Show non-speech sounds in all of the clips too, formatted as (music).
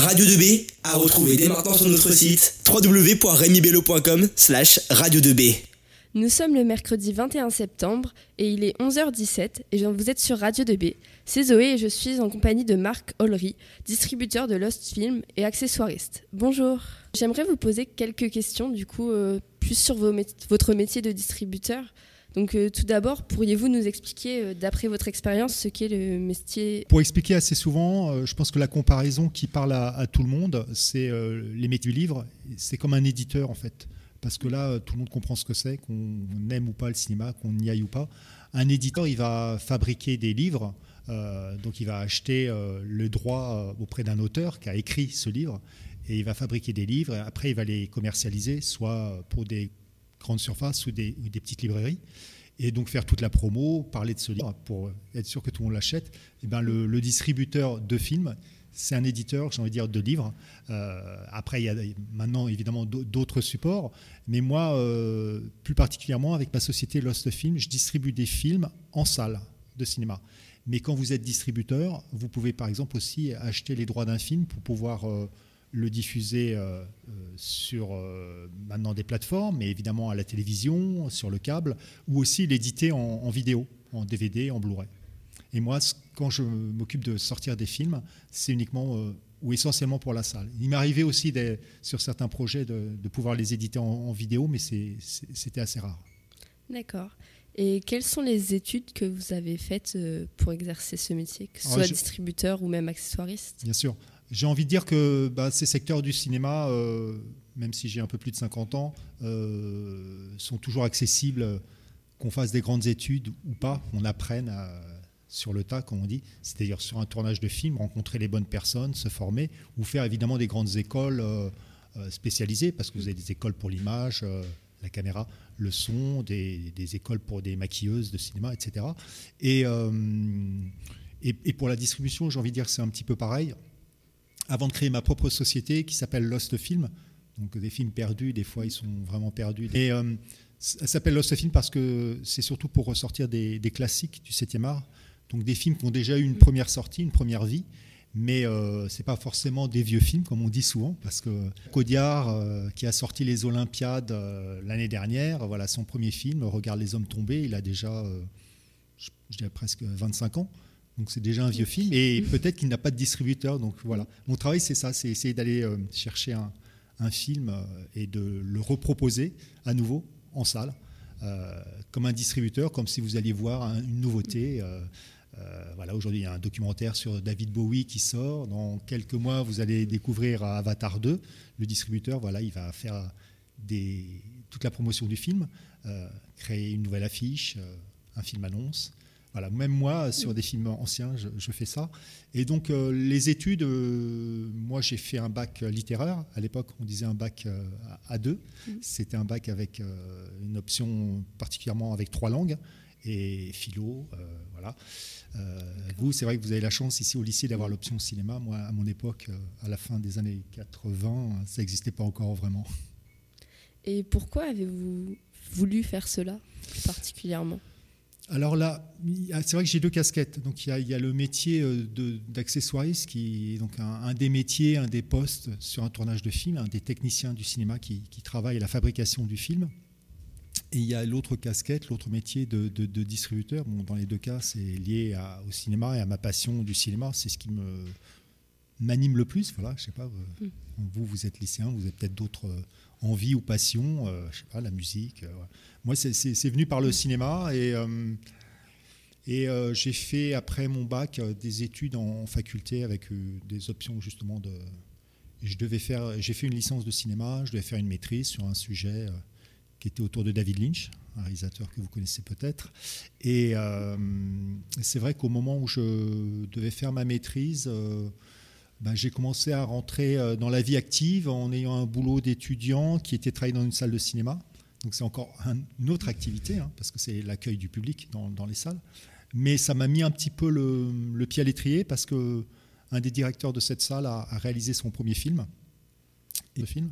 Radio 2B à retrouver dès maintenant sur notre site www.remibello.com slash radio 2B. Nous sommes le mercredi 21 septembre et il est 11h17 et vous êtes sur Radio 2B. C'est Zoé et je suis en compagnie de Marc Ollery, distributeur de Lost Film et accessoiriste. Bonjour. J'aimerais vous poser quelques questions du coup euh, plus sur votre métier de distributeur. Donc euh, tout d'abord, pourriez-vous nous expliquer, euh, d'après votre expérience, ce qu'est le métier Pour expliquer assez souvent, je pense que la comparaison qui parle à, tout le monde, c'est les métiers du livre. C'est comme un éditeur en fait parce que là, tout le monde comprend ce que c'est, qu'on aime ou pas le cinéma, qu'on y aille ou pas. Un éditeur, il va fabriquer des livres, euh, donc il va acheter euh, le droit euh, auprès d'un auteur qui a écrit ce livre, et il va fabriquer des livres, après il va les commercialiser, soit pour des grandes surfaces ou des, petites librairies, et donc faire toute la promo, parler de ce livre pour être sûr que tout le monde l'achète. Et eh ben le, distributeur de films, c'est un éditeur, j'ai envie de dire, de livres. Euh, après, il y a maintenant évidemment d'autres supports, mais moi, euh, plus particulièrement avec ma société Lost Film, je distribue des films en salle de cinéma. Mais quand vous êtes distributeur, vous pouvez par exemple aussi acheter les droits d'un film pour pouvoir euh, le diffuser sur maintenant des plateformes, mais évidemment à la télévision, sur le câble, ou aussi l'éditer en vidéo, en DVD, en Blu-ray. Et moi, quand je m'occupe de sortir des films, c'est uniquement euh, ou essentiellement pour la salle. Il m'est arrivé aussi sur certains projets de, pouvoir les éditer en, vidéo, mais c'était assez rare. D'accord. Et quelles sont les études que vous avez faites euh, pour exercer ce métier, que ce soit distributeur ou même accessoiriste? Bien sûr. J'ai envie de dire que bah, ces secteurs du cinéma, euh, même si j'ai un peu plus de 50 ans, sont toujours accessibles, qu'on fasse des grandes études ou pas, qu'on apprenne sur le tas, comme on dit, c'est-à-dire sur un tournage de film, rencontrer les bonnes personnes, se former, ou faire évidemment des grandes écoles euh, euh, spécialisées, parce que vous avez des écoles pour l'image, euh, la caméra, le son, des, écoles pour des maquilleuses de cinéma, etc. Et, et, pour la distribution, j'ai envie de dire que c'est un petit peu pareil. Avant de créer ma propre société qui s'appelle Lost Film, donc des films perdus, des fois ils sont vraiment perdus. Et elle s'appelle Lost Film parce que c'est surtout pour ressortir des, classiques du 7e art donc des films qui ont déjà eu une première sortie, une première vie, mais euh, ce n'est pas forcément des vieux films, comme on dit souvent, parce que Codiard, euh, qui a sorti les Olympiades euh, l'année dernière, voilà son premier film, Regarde les hommes tombés, il a déjà, je, dirais presque 25 ans. Donc c'est déjà un vieux film, et peut-être qu'il n'a pas de distributeur. Donc voilà, mon travail c'est ça, c'est essayer d'aller chercher un, un film et de le reproposer à nouveau en salle. comme un distributeur, comme si vous alliez voir une nouveauté. Euh, voilà, aujourd'hui, il y a un documentaire sur David Bowie qui sort. Dans quelques mois, vous allez découvrir Avatar 2. Le distributeur, voilà, il va faire des, toute la promotion du film, euh, créer une nouvelle affiche, euh, un film annonce. Voilà, même moi, sur des films anciens, je, fais ça. Et donc, les études, moi, j'ai fait un bac littéraire. À l'époque, on disait un bac à deux. Mmh. C'était un bac avec une option particulièrement avec trois langues et philo. voilà. Euh, vous, c'est vrai que vous avez la chance ici au lycée d'avoir l'option cinéma. Moi, à mon époque, euh, à la fin des années 80, ça n'existait pas encore vraiment. Et pourquoi avez-vous voulu faire cela particulièrement? Alors là, c'est vrai que j'ai deux casquettes. Donc il y a, le métier euh, d'accessoiriste qui est donc un, des métiers, un des postes sur un tournage de film, un des techniciens du cinéma qui, qui travaille à la fabrication du film. Et il y a l'autre casquette, l'autre métier de, distributeur. Bon, dans les deux cas, c'est lié au cinéma et à ma passion du cinéma. C'est ce qui me m'anime le plus. Voilà, je sais pas. Euh, mm. Vous, vous êtes lycéen, vous avez peut-être d'autres euh, envies ou passions. Euh, je sais pas, la musique. Moi, c'est venu par le cinéma et et j'ai fait après mon bac des études en, faculté avec des options justement de. Je devais faire. J'ai fait une licence de cinéma. Je devais faire une maîtrise sur un sujet qui était autour de David Lynch, un réalisateur que vous connaissez peut-être. Et euh, c'est vrai qu'au moment où je devais faire ma maîtrise, euh, ben, j'ai commencé à rentrer euh, dans la vie active en ayant un boulot d'étudiant qui était travaillé dans une salle de cinéma. Donc c'est encore une autre activité, hein, parce que c'est l'accueil du public dans, les salles. Mais ça m'a mis un petit peu le, pied à l'étrier, parce que un des directeurs de cette salle a, réalisé son premier film, le film,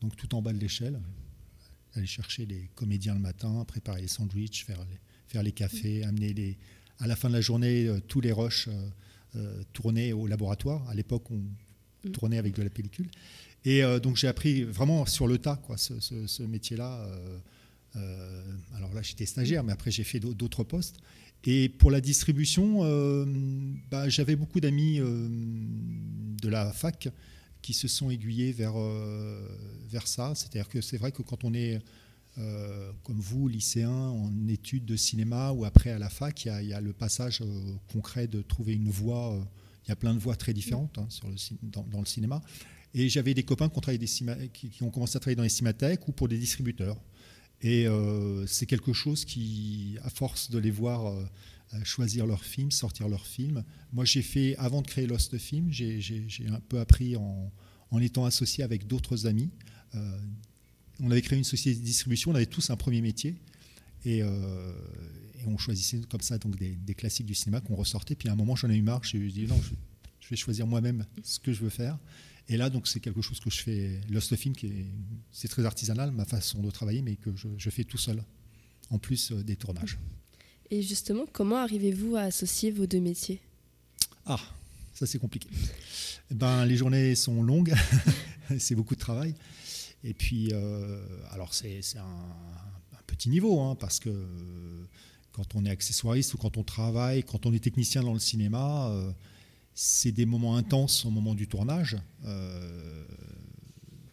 donc tout en bas de l'échelle, aller chercher les comédiens le matin, préparer les sandwichs, faire les, cafés, amener les, à la fin de la journée euh, tous les rushs euh, euh, tournés au laboratoire. À l'époque, on mm. tourner avec de la pellicule. Et donc j'ai appris vraiment sur le tas quoi, ce, métier-là. alors là, j'étais stagiaire, mais après j'ai fait d'autres postes. Et pour la distribution, bah, j'avais beaucoup d'amis de la fac qui se sont aiguillés vers, vers ça. C'est-à-dire que c'est vrai que quand on est euh, comme vous, lycéen, en études de cinéma ou après à la fac, il y a, le passage euh, concret de trouver une voie. Euh, il y a plein de voies très différentes hein, dans, le cinéma. Et j'avais des copains qui ont, commencé à travailler dans les cinémathèques ou pour des distributeurs. Et c'est quelque chose qui, à force de les voir choisir leurs films, sortir leurs films, moi j'ai fait, avant de créer Lost Film, j'ai un peu appris en étant associé avec d'autres amis, on avait créé une société de distribution, on avait tous un premier métier. Et, euh, on choisissait comme ça donc des, classiques du cinéma qu'on ressortait. Puis à un moment, j'en ai eu marre. J'ai dit non, je, vais choisir moi-même ce que je veux faire. Et là, donc, c'est quelque chose que je fais. Lost Film, c'est très artisanal, ma façon de travailler, mais que je, fais tout seul, en plus euh, des tournages. Et justement, comment arrivez-vous à associer vos deux métiers? Ah, ça c'est compliqué. Eh ben, les journées sont longues, (laughs) c'est beaucoup de travail. Et puis, euh, alors c'est un, petit niveau, hein, parce que quand on est accessoiriste ou quand on travaille, quand on est technicien dans le cinéma, euh, c'est des moments intenses au moment du tournage. Euh,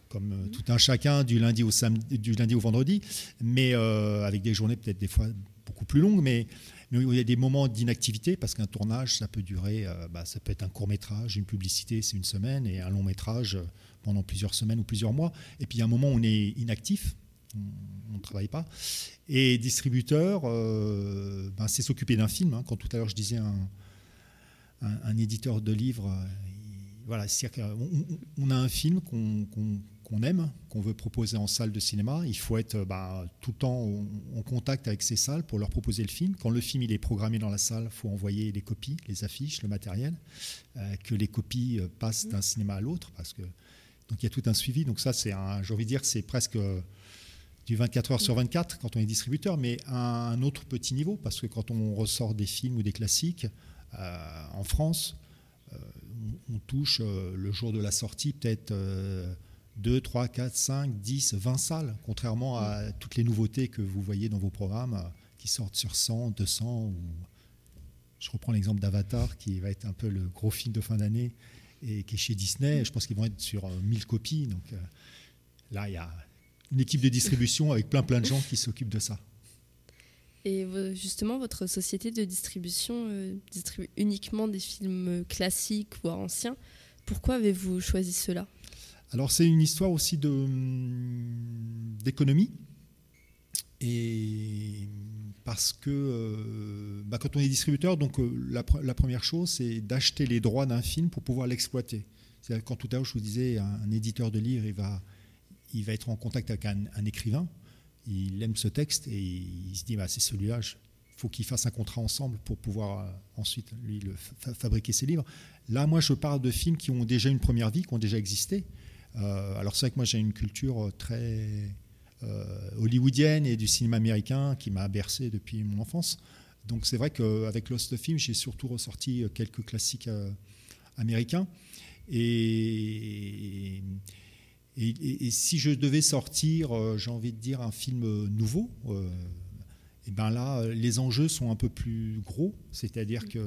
comme tout un chacun du lundi au samedi, du lundi au vendredi, mais avec des journées peut-être des fois beaucoup plus longues, mais, mais il y a des moments d'inactivité parce qu'un tournage ça peut durer, bah, ça peut être un court métrage, une publicité c'est une semaine et un long métrage pendant plusieurs semaines ou plusieurs mois. Et puis il y a un moment où on est inactif, on ne travaille pas. Et distributeur, euh, ben, c'est s'occuper d'un film. Hein. Quand tout à l'heure je disais un, un, éditeur de livres, euh, voilà, qu'on a un film qu'on aime, qu'on veut proposer en salle de cinéma. Il faut être ben, tout le temps en, contact avec ces salles pour leur proposer le film. Quand le film il est programmé dans la salle, il faut envoyer les copies, les affiches, le matériel, euh, que les copies passent d'un cinéma à l'autre, parce que donc il y a tout un suivi. Donc ça, c'est un, j'ai envie de dire, c'est presque euh, du 24 heures sur 24 quand on est distributeur, mais à un autre petit niveau, parce que quand on ressort des films ou des classiques euh, en France, euh, on, touche le jour de la sortie peut-être 2, 3, 4, 5, 10, 20 salles, contrairement à toutes les nouveautés que vous voyez dans vos programmes qui sortent sur 100, 200 ou je reprends l'exemple d'Avatar qui va être un peu le gros film de fin d'année et qui est chez Disney. Je pense qu'ils vont être sur 1000 euh, copies. Donc euh, là, il y a une équipe de distribution avec plein plein de gens qui s'occupent de ça. Et justement, votre société de distribution euh, distribue uniquement des films classiques ou anciens. Pourquoi avez-vous choisi cela? Alors c'est une histoire aussi hum, d'économie. Et parce que euh, bah, quand on est distributeur, donc euh, la, première chose, c'est d'acheter les droits d'un film pour pouvoir l'exploiter. Quand tout à l'heure je vous disais, un, éditeur de livre, il va, il va être en contact avec un, écrivain, il aime ce texte et il se dit, bah, c'est celui-là, il faut qu'il fasse un contrat ensemble pour pouvoir euh, ensuite lui fabriquer ses livres. Là, moi, je parle de films qui ont déjà une première vie, qui ont déjà existé. alors c'est vrai que moi j'ai une culture très hollywoodienne et du cinéma américain qui m'a bercé depuis mon enfance. Donc c'est vrai qu'avec Lost Film, j'ai surtout ressorti quelques classiques euh, américains. Et, et, si je devais sortir, euh, j'ai envie de dire, un film nouveau, et ben là, les enjeux sont un peu plus gros, c'est-à-dire que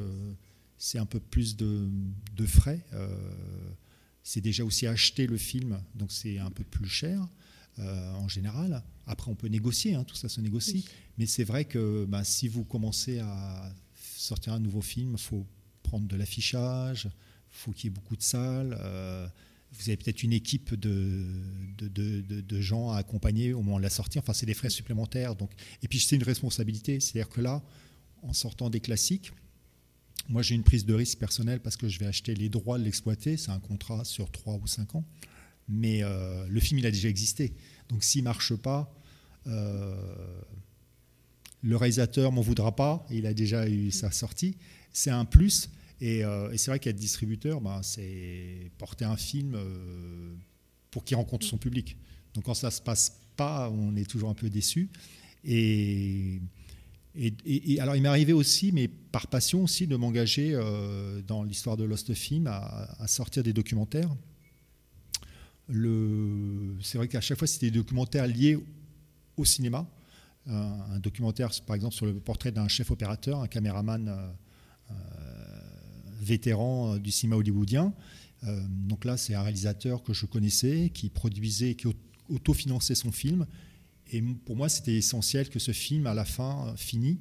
c'est un peu plus de, de frais. c'est déjà aussi acheter le film, donc c'est un peu plus cher. Euh, en général. Après, on peut négocier, hein, tout ça se négocie. Mais c'est vrai que bah, si vous commencez à sortir un nouveau film, il faut prendre de l'affichage, il faut qu'il y ait beaucoup de salles. Euh, vous avez peut-être une équipe de, de, gens à accompagner au moment de la sortie. Enfin, c'est des frais supplémentaires. Donc. Et puis, c'est une responsabilité. C'est-à-dire que là, en sortant des classiques, moi, j'ai une prise de risque personnelle parce que je vais acheter les droits de l'exploiter. C'est un contrat sur 3 ou 5 ans mais euh, le film il a déjà existé. Donc s'il marche pas, euh, le réalisateur m'en voudra pas, il a déjà eu sa sortie. C'est un plus. Et, euh, c'est vrai qu'être distributeur, ben, c'est porter un film pour qu'il rencontre son public. Donc quand ça se passe pas, on est toujours un peu déçu. Et, alors il m'est arrivé aussi, mais par passion aussi, de m'engager dans l'histoire de Lost Film à, sortir des documentaires c'est vrai qu'à chaque fois, c'était des documentaires liés au cinéma. Un, documentaire, par exemple, sur le portrait d'un chef opérateur, un caméraman vétéran du cinéma hollywoodien. donc là, c'est un réalisateur que je connaissais, qui produisait, qui autofinançait son film. Et pour moi, c'était essentiel que ce film, à la fin, fini,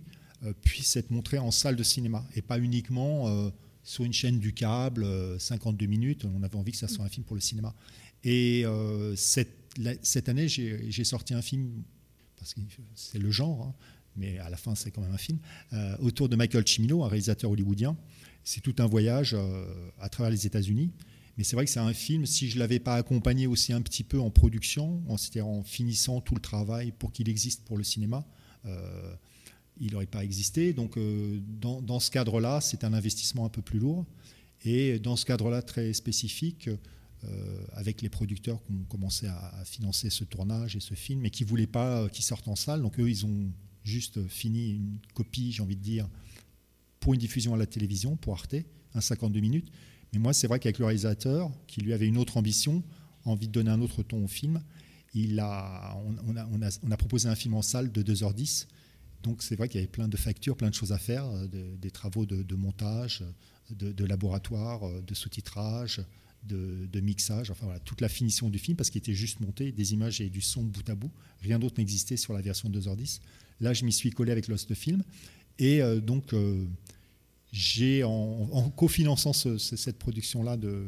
puisse être montré en salle de cinéma et pas uniquement sur une chaîne du câble, 52 euh, minutes. On avait envie que ça soit un film pour le cinéma. Et euh, cette, cette, année, j'ai sorti un film, parce que c'est le genre, hein, mais à la fin, c'est quand même un film, euh, autour de Michael Cimino, un réalisateur hollywoodien. C'est tout un voyage à travers les États-Unis. Mais c'est vrai que c'est un film, si je ne l'avais pas accompagné aussi un petit peu en production, en, en finissant tout le travail pour qu'il existe pour le cinéma, il n'aurait pas existé. Donc, euh, dans, ce cadre-là, c'est un investissement un peu plus lourd. Et dans ce cadre-là très spécifique, euh, avec les producteurs qui ont commencé à, financer ce tournage et ce film, et qui ne voulaient pas qu'il sorte en salle. Donc, eux, ils ont juste fini une copie, j'ai envie de dire, pour une diffusion à la télévision, pour Arte, un 52 minutes. Mais moi, c'est vrai qu'avec le réalisateur, qui lui avait une autre ambition, envie de donner un autre ton au film, il a, on, a, on a proposé un film en salle de 2h10 donc c'est vrai qu'il y avait plein de factures, plein de choses à faire, euh, des travaux de, montage, de, laboratoire, euh, de sous-titrage, de, mixage, enfin voilà, toute la finition du film, parce qu'il était juste monté, des images et du son bout à bout. Rien d'autre n'existait sur la version 2h10. Là, je m'y suis collé avec Lost Film. Et euh, donc, j'ai, en, cofinançant cette production-là de,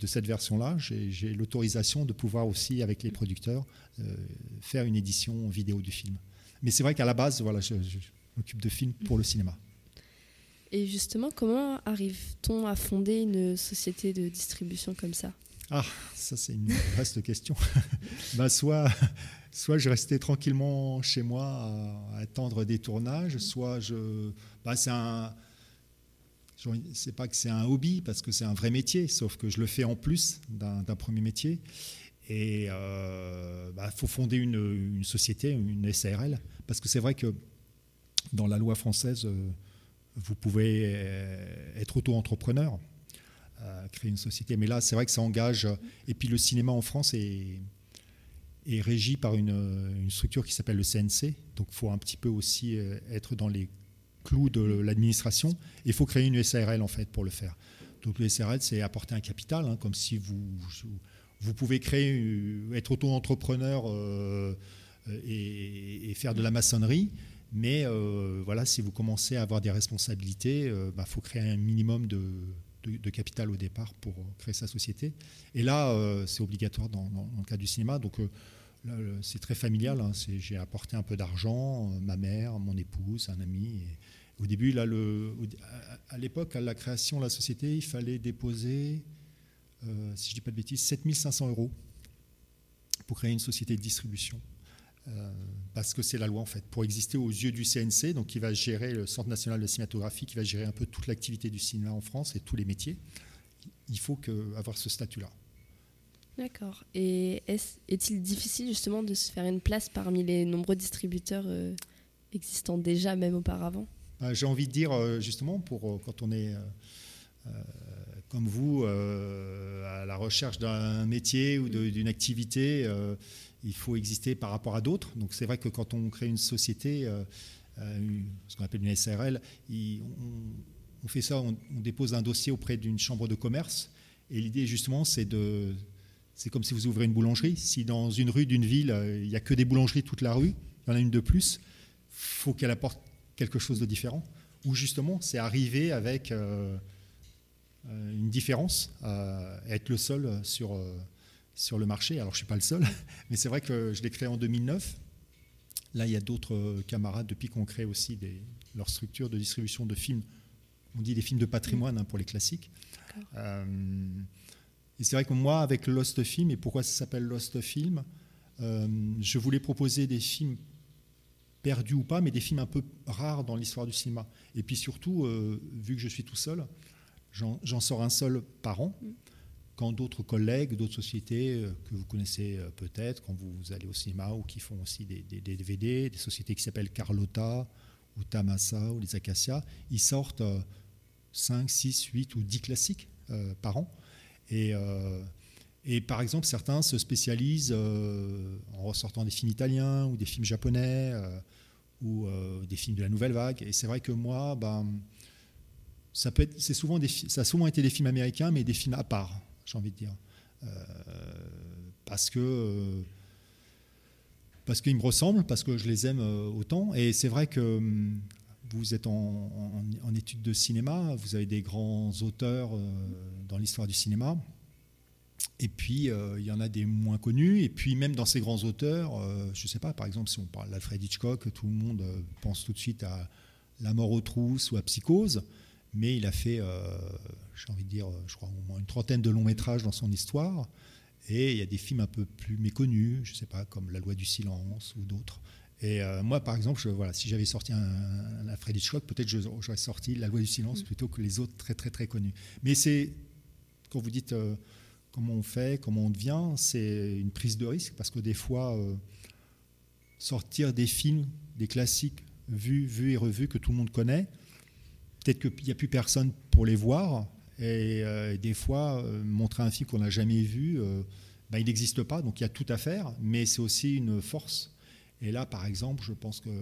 de cette version-là, j'ai l'autorisation de pouvoir aussi, avec les producteurs, faire une édition vidéo du film. Mais c'est vrai qu'à la base, voilà, je, m'occupe de films pour le cinéma. Et justement, comment arrive-t-on à fonder une société de distribution comme ça? Ah, ça c'est une vaste question. (laughs) bah, soit, soit je restais tranquillement chez moi à, attendre des tournages, soit je... Bah, c'est un... C'est pas que c'est un hobby parce que c'est un vrai métier, sauf que je le fais en plus d'un premier métier. Et il euh, bah, faut fonder une, société, une SARL, parce que c'est vrai que dans la loi française, euh, vous pouvez euh, être auto-entrepreneur, créer une société. Mais là, c'est vrai que ça engage. Et puis le cinéma en France est, est régi par une, structure qui s'appelle le CNC. Donc il faut un petit peu aussi être dans les clous de l'administration. Il faut créer une SARL en fait pour le faire. Donc le SARL, c'est apporter un capital, hein, comme si vous vous pouvez créer, euh, être auto-entrepreneur euh, et, faire de la maçonnerie. Mais euh, voilà, si vous commencez à avoir des responsabilités, il bah, faut créer un minimum de, capital au départ pour créer sa société. Et là, c'est obligatoire dans, le cas du cinéma. Donc, c'est très familial. Hein. J'ai apporté un peu d'argent, ma mère, mon épouse, un ami. au début, à l'époque, à la création de la société, il fallait déposer euh, si je ne dis pas de bêtises, 7500 euros pour créer une société de distribution. Euh, parce que c'est la loi en fait, pour exister aux yeux du CNC, donc qui va gérer le Centre national de cinématographie, qui va gérer un peu toute l'activité du cinéma en France et tous les métiers, il faut que, avoir ce statut-là. D'accord. Et est-il difficile justement de se faire une place parmi les nombreux distributeurs euh, existants déjà, même auparavant? J'ai envie de dire justement, pour quand on est comme vous, euh, à la recherche d'un métier ou d'une activité, euh, il faut exister par rapport à d'autres. Donc c'est vrai que quand on crée une société, euh, ce qu'on appelle une SRL, on, fait ça, on, dépose un dossier auprès d'une chambre de commerce. Et l'idée justement, c'est de... C'est comme si vous ouvrez une boulangerie. Si dans une rue d'une ville, il n'y a que des boulangeries toute la rue, il y en a une de plus, faut qu'elle apporte quelque chose de différent. Ou justement, c'est arriver avec euh, une différence être le seul sur, euh, sur le marché. Alors je ne suis pas le seul, (laughs) mais c'est vrai que je l'ai créé en 2009. Là, il y a d'autres camarades depuis qu'on crée aussi des, leur structure de distribution de films. On dit des films de patrimoine hein, pour les classiques. Euh, et c'est vrai que moi, avec Lost Film, et pourquoi ça s'appelle Lost Film, je voulais proposer des films perdus ou pas, mais des films un peu rares dans l'histoire du cinéma. Et puis surtout, vu que je suis tout seul, J'en sors un seul par an. Quand d'autres collègues, d'autres sociétés euh, que vous connaissez euh, peut-être, quand vous allez au cinéma ou qui font aussi des, DVD, des sociétés qui s'appellent Carlotta ou Tamasa ou les Acacia, ils sortent 5, 6, 8 ou 10 classiques euh, par an. Et, par exemple, certains se spécialisent en ressortant des films italiens ou des films japonais ou des films de la nouvelle vague. Et c'est vrai que moi, ben, ça, peut être, souvent ça a souvent été des films américains, mais des films à part, j'ai envie de dire. parce que parce qu'ils me ressemblent, parce que je les aime euh, autant. Et c'est vrai que hum, vous êtes en, études de cinéma, vous avez des grands auteurs euh, dans l'histoire du cinéma. Et puis, euh, il y en a des moins connus. Et puis, même dans ces grands auteurs, je ne sais pas, par exemple, si on parle d'Alfred Hitchcock, tout le monde pense tout de suite à La mort aux trousses ou à Psychose. Mais il a fait, j'ai envie de dire, je crois, au moins une trentaine de longs métrages dans son histoire. Et il y a des films un peu plus méconnus, je ne sais pas, comme La loi du silence ou d'autres. Et euh, moi, par exemple, je, voilà, si j'avais sorti un, un Alfred Hitchcock, peut-être j'aurais sorti La loi du silence mm. plutôt que les autres très très très connus. Mais c'est, quand vous dites euh, comment on fait, comment on devient, c'est une prise de risque parce que des fois, euh, sortir des films, des classiques vus, vus et revus que tout le monde connaît, peut-être qu'il n'y a plus personne pour les voir, et euh, des fois, euh, montrer un film qu'on n'a jamais vu, euh, bah, il n'existe pas, donc il y a tout à faire, mais c'est aussi une force. Et là, par exemple, je pense qu'il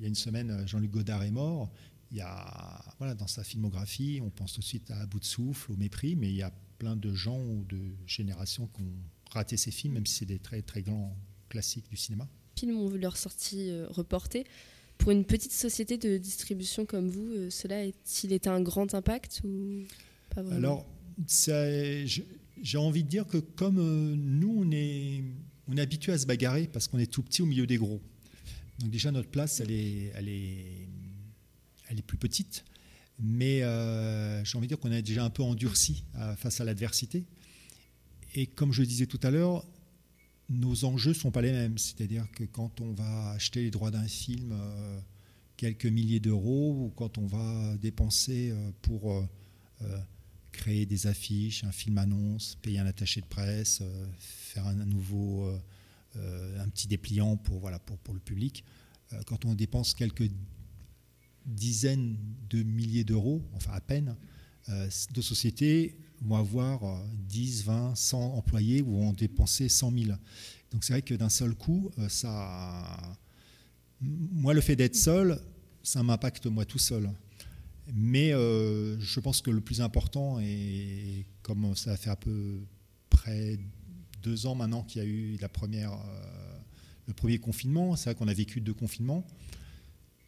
y a une semaine, Jean-Luc Godard est mort. Il y a, voilà, dans sa filmographie, on pense tout de suite à, bout de souffle, au mépris, mais il y a plein de gens ou de générations qui ont raté ces films, même si c'est des très très grands classiques du cinéma. Films ont vu leur sortie reportée. Pour une petite société de distribution comme vous, euh, cela a-t-il été un grand impact ou pas vraiment Alors, j'ai envie de dire que comme euh, nous, on est, habitué à se bagarrer parce qu'on est tout petit au milieu des gros. Donc déjà, notre place, elle est, plus petite. Mais euh, j'ai envie de dire qu'on est déjà un peu endurci face à l'adversité. Et comme je disais tout à l'heure, nos enjeux ne sont pas les mêmes. C'est-à-dire que quand on va acheter les droits d'un film euh, quelques milliers d'euros ou quand on va dépenser euh, pour euh, créer des affiches, un film annonce, payer un attaché de presse, faire un, nouveau, un petit dépliant pour, pour, pour le public, quand on dépense quelques dizaines de milliers d'euros, enfin à peine, de sociétés vont avoir 10, 20, 100 employés ou vont dépenser 100 000. Donc c'est vrai que d'un seul coup, euh, ça, moi le fait d'être seul, ça m'impacte moi tout seul. Mais euh, je pense que le plus important, et comme ça fait à peu près deux ans maintenant qu'il y a eu la première, euh, le premier confinement, c'est vrai qu'on a vécu deux confinements.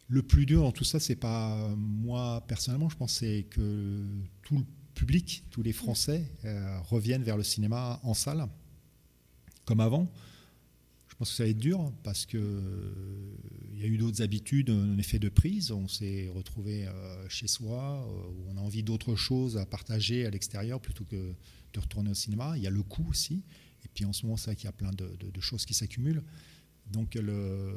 Le plus dur dans tout ça, c'est pas moi personnellement, je pense que tout le public, tous les Français euh, reviennent vers le cinéma en salle, comme avant. Je pense que ça va être dur parce qu'il euh, y a eu d'autres habitudes, un effet de prise. On s'est retrouvé euh, chez soi, on a envie d'autre chose à partager à l'extérieur plutôt que de retourner au cinéma. Il y a le coût aussi. Et puis en ce moment, c'est vrai qu'il y a plein de, choses qui s'accumulent. Donc le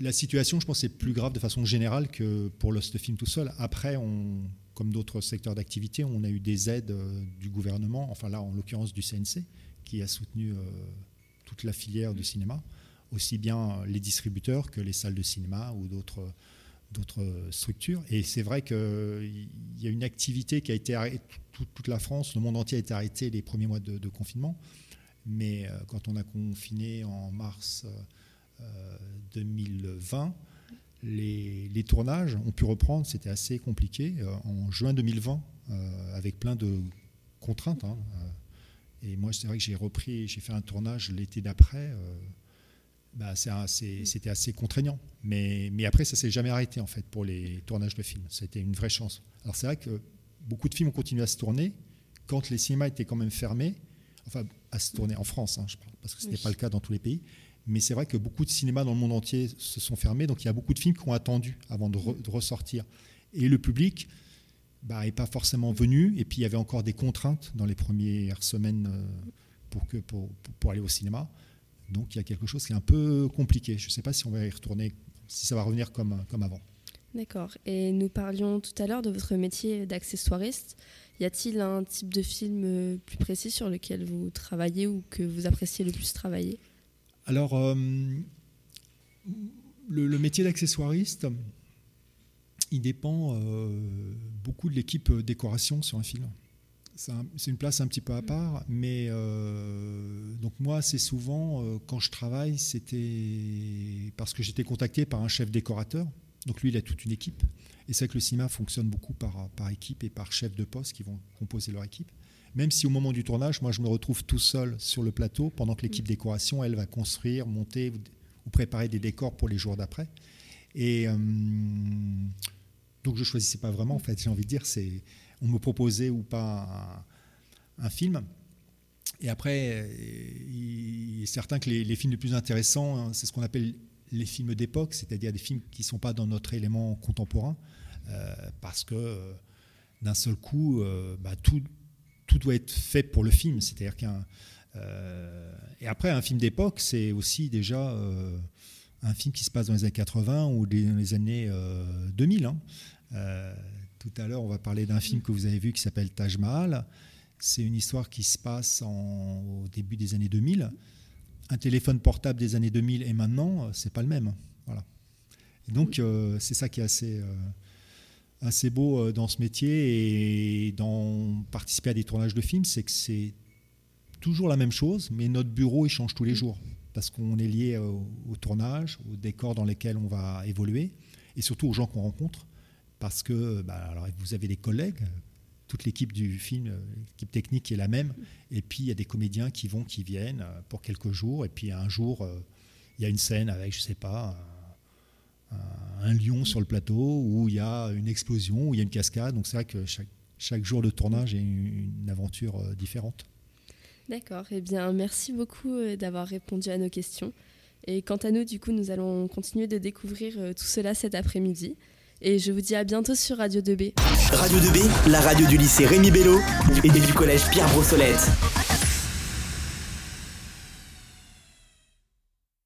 la situation, je pense, est plus grave de façon générale que pour Lost Film tout seul. Après, on, comme d'autres secteurs d'activité, on a eu des aides euh, du gouvernement, enfin là, en l'occurrence du CNC, qui a soutenu euh, toute la filière du cinéma, aussi bien les distributeurs que les salles de cinéma ou d'autres structures. Et c'est vrai qu'il y a une activité qui a été arrêtée, toute, la France, le monde entier a été arrêté les premiers mois de, confinement. Mais euh, quand on a confiné en mars 2020, les, tournages ont pu reprendre, c'était assez compliqué, euh, en juin 2020, euh, avec plein de contraintes. Hein, euh. et moi, c'est vrai que j'ai repris, j'ai fait un tournage l'été d'après. Bah, c'était assez contraignant. Mais, mais après, ça s'est jamais arrêté en fait pour les tournages de films. C'était une vraie chance. Alors c'est vrai que beaucoup de films ont continué à se tourner quand les cinémas étaient quand même fermés, enfin à se tourner en France, hein, je parle, parce que ce n'était pas le cas dans tous les pays. Mais c'est vrai que beaucoup de cinémas dans le monde entier se sont fermés, donc il y a beaucoup de films qui ont attendu avant de, ressortir. Et le public n'est bah, pas forcément venu, et puis il y avait encore des contraintes dans les premières semaines euh, pour, aller au cinéma. Donc il y a quelque chose qui est un peu compliqué. Je ne sais pas si on va y retourner, si ça va revenir comme, comme avant. D'accord. Et nous parlions tout à l'heure de votre métier d'accessoiriste. Y a-t-il un type de film euh, plus précis sur lequel vous travaillez ou que vous appréciez le plus travailler? Alors, euh, le, métier d'accessoiriste, il dépend euh, beaucoup de l'équipe décoration sur un film. c'est une place un petit peu à part, mais euh, donc moi, c'est souvent quand je travaille, c'était parce que j'étais contacté par un chef décorateur. Donc lui, il a toute une équipe. Et c'est que le cinéma fonctionne beaucoup par équipe et par chef de poste qui vont composer leur équipe. Même si au moment du tournage, moi, je me retrouve tout seul sur le plateau, pendant que l'équipe décoration, elle, va construire, monter ou préparer des décors pour les jours d'après. Et euh, donc je choisissais pas vraiment, en fait, j'ai envie de dire, c'est on me proposait ou pas un, film. Et après, il est certain que les, films les plus intéressants, hein, c'est ce qu'on appelle les films d'époque, c'est-à-dire des films qui ne sont pas dans notre élément contemporain, euh, parce que euh, d'un seul coup, euh, bah, tout, tout doit être fait pour le film. C'est-à-dire qu'un et après, un film d'époque, c'est aussi déjà un film qui se passe dans les années 80 ou dans les années 2000. Hein. Tout à l'heure, on va parler d'un film que vous avez vu qui s'appelle Taj Mahal. C'est une histoire qui se passe au début des années 2000. Un téléphone portable des années 2000 et maintenant, c'est pas le même. Voilà. donc, euh, c'est ça qui est assez, euh, assez beau euh, dans ce métier et dans participer à des tournages de films, c'est que c'est toujours la même chose, mais notre bureau, il change tous les jours parce qu'on est lié au, au tournage, aux décors dans lesquels on va évoluer et surtout aux gens qu'on rencontre parce que bah, alors vous avez des collègues, toute l'équipe du film, l'équipe technique est la même, et puis il y a des comédiens qui vont, qui viennent euh, pour quelques jours, et puis un jour, euh, il y a une scène avec, je sais pas, un, lion sur le plateau, où il y a une explosion, où il y a une cascade, donc c'est vrai que chaque, chaque, jour de tournage est une, aventure euh, différente. D'accord, eh bien merci beaucoup d'avoir répondu à nos questions. Et quant à nous, du coup, nous allons continuer de découvrir tout cela cet après-midi. Et je vous dis à bientôt sur Radio 2B. Radio 2B, la radio du lycée Rémi Bello et du collège Pierre Brossolette.